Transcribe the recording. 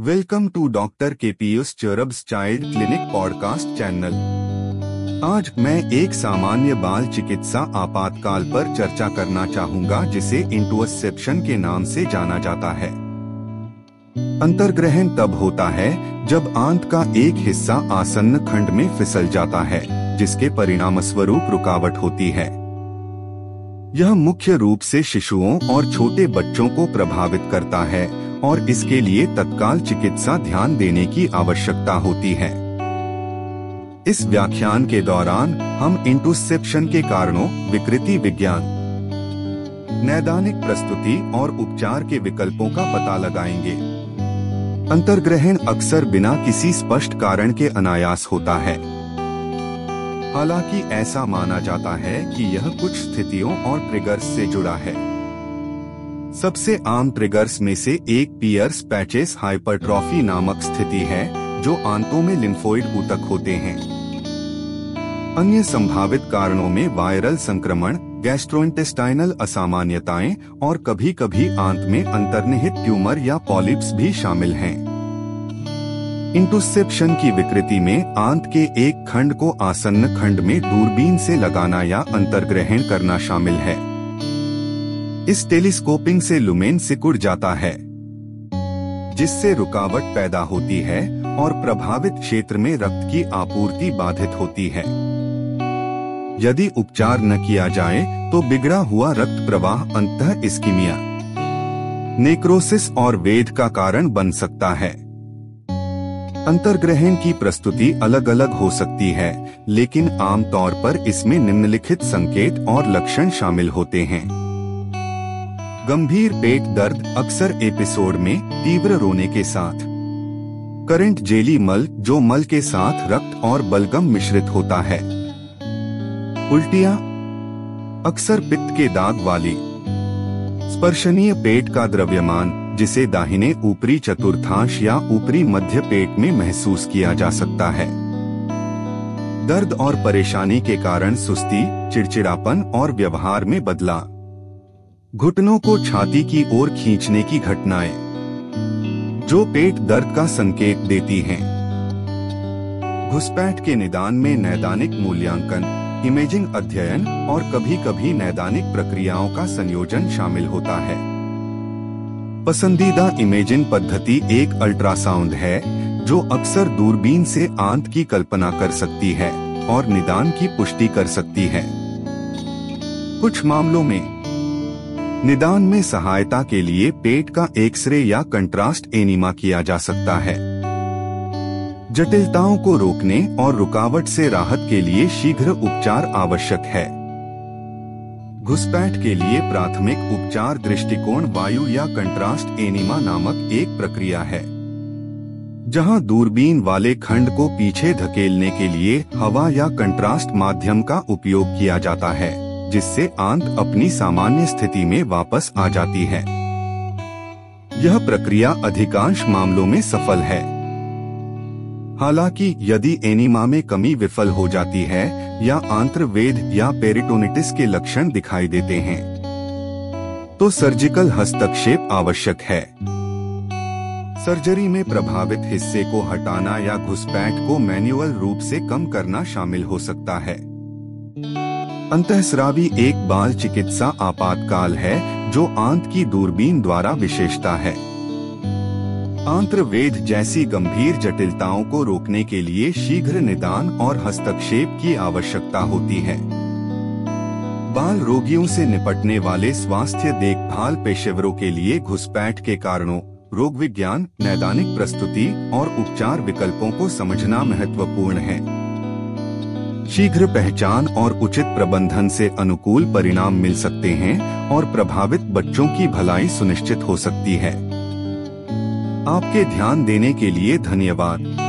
Welcome to doctor K Piyush चरब्स child clinic podcast channel आज मैं एक सामान्य बाल चिकित्सा आपातकाल पर चर्चा करना चाहूँगा, जिसे इंटुअसेप्शन के नाम से जाना जाता है। अंतर्ग्रहण तब होता है जब आंत का एक हिस्सा आसन्न खंड में फिसल जाता है, जिसके परिणाम स्वरूप रुकावट होती है। यह मुख्य रूप से शिशुओं और छोटे बच्चों को प्रभावित करता है। और इसके लिए तत्काल चिकित्सा ध्यान देने की आवश्यकता होती है। इस व्याख्यान के दौरान हम इंटोसेप्शन के कारणों, विकृति विज्ञान, नैदानिक प्रस्तुति और उपचार के विकल्पों का पता लगाएँगे। अंतर्ग्रहण अक्सर बिना किसी स्पष्ट कारण के अनायास होता है। हालाँकि ऐसा माना जाता है कि यह कुछ स्थितियों और ट्रिगर्स से जुड़ा है। सबसे आम ट्रिगर्स में से एक पियर्स पैचेस हाइपरट्रॉफी नामक स्थिति है, जो आंतों में लिम्फोइड ऊतक होते हैं अन्य संभावित कारणों में वायरल संक्रमण गैस्ट्रोइंटेस्टाइनल असामान्यताएँ और कभी कभी आंत में अंतर्निहित ट्यूमर या पॉलिप्स भी शामिल हैं। इंटोसेप्शन की विकृति में आंत के एक खंड को आसन्न खंड में दूरबीन से लगाना या अंतर्ग्रहण करना शामिल है इस टेलीस्कोपिंग से लुमेन सिकुड़ जाता है, जिससे रुकावट पैदा होती है और प्रभावित क्षेत्र में रक्त की आपूर्ति बाधित होती है। यदि उपचार न किया जाए तो बिगड़ा हुआ रक्त प्रवाह अंत इस्कीमिया नेक्रोसिस और वेद का कारण बन सकता है। अंतर्ग्रहण की प्रस्तुति अलग अलग हो सकती है, लेकिन आमतौर पर इसमें निम्नलिखित संकेत और लक्षण शामिल होते हैं। गंभीर पेट दर्द अक्सर एपिसोड में तीव्र रोने के साथ। करंट जेली मल, जो मल के साथ रक्त और बलगम मिश्रित होता है। उल्टिया, अक्सर पित्त के दाग वाली, स्पर्शनीय पेट का द्रव्यमान, जिसे दाहिने ऊपरी चतुर्थांश या ऊपरी मध्य पेट में महसूस किया जा सकता है। दर्द और परेशानी के कारण सुस्ती, चिड़चिड़ापन और व्यवहार में बदलाव। घुटनों को छाती की ओर खींचने की घटनाएँ, जो पेट दर्द का संकेत देती हैं। घुसपैठ के निदान में नैदानिक मूल्यांकन, इमेजिंग अध्ययन और कभी कभी नैदानिक प्रक्रियाओं का संयोजन शामिल होता है। पसंदीदा इमेजिंग पद्धति एक अल्ट्रासाउंड है, जो अक्सर दूरबीन से आंत की कल्पना कर सकती है और निदान की पुष्टि कर सकती है। कुछ मामलों में निदान में सहायता के लिए पेट का एक्सरे या कंट्रास्ट एनिमा किया जा सकता है। जटिलताओं को रोकने और रुकावट से राहत के लिए शीघ्र उपचार आवश्यक है। घुसपैठ के लिए प्राथमिक उपचार दृष्टिकोण वायु या कंट्रास्ट एनिमा नामक एक प्रक्रिया है, जहाँ दूरबीन वाले खंड को पीछे धकेलने के लिए हवा या कंट्रास्ट माध्यम का उपयोग किया जाता है। जिससे आंत अपनी सामान्य स्थिति में वापस आ जाती है। यह प्रक्रिया अधिकांश मामलों में सफल है। हालाँकि यदि एनिमा में कमी विफल हो जाती है, या आंत्रवेद या पेरिटोनिटिस के लक्षण दिखाई देते हैं तो सर्जिकल हस्तक्षेप आवश्यक है। सर्जरी में प्रभावित हिस्से को हटाना या घुसपैठ को मैन्युअल रूप से कम करना शामिल हो सकता है। अंतःस्रावी एक बाल चिकित्सा आपातकाल है, जो आंत की दूरबीन द्वारा विशेषता है। आंत्रवेद जैसी गंभीर जटिलताओं को रोकने के लिए शीघ्र निदान और हस्तक्षेप की आवश्यकता होती है। बाल रोगियों से निपटने वाले स्वास्थ्य देखभाल पेशेवरों के लिए घुसपैठ के कारणों, रोग विज्ञान, नैदानिक प्रस्तुति और उपचार विकल्पों को समझना महत्वपूर्ण है। शीघ्र पहचान और उचित प्रबंधन से अनुकूल परिणाम मिल सकते हैं और प्रभावित बच्चों की भलाई सुनिश्चित हो सकती है। आपके ध्यान देने के लिए धन्यवाद।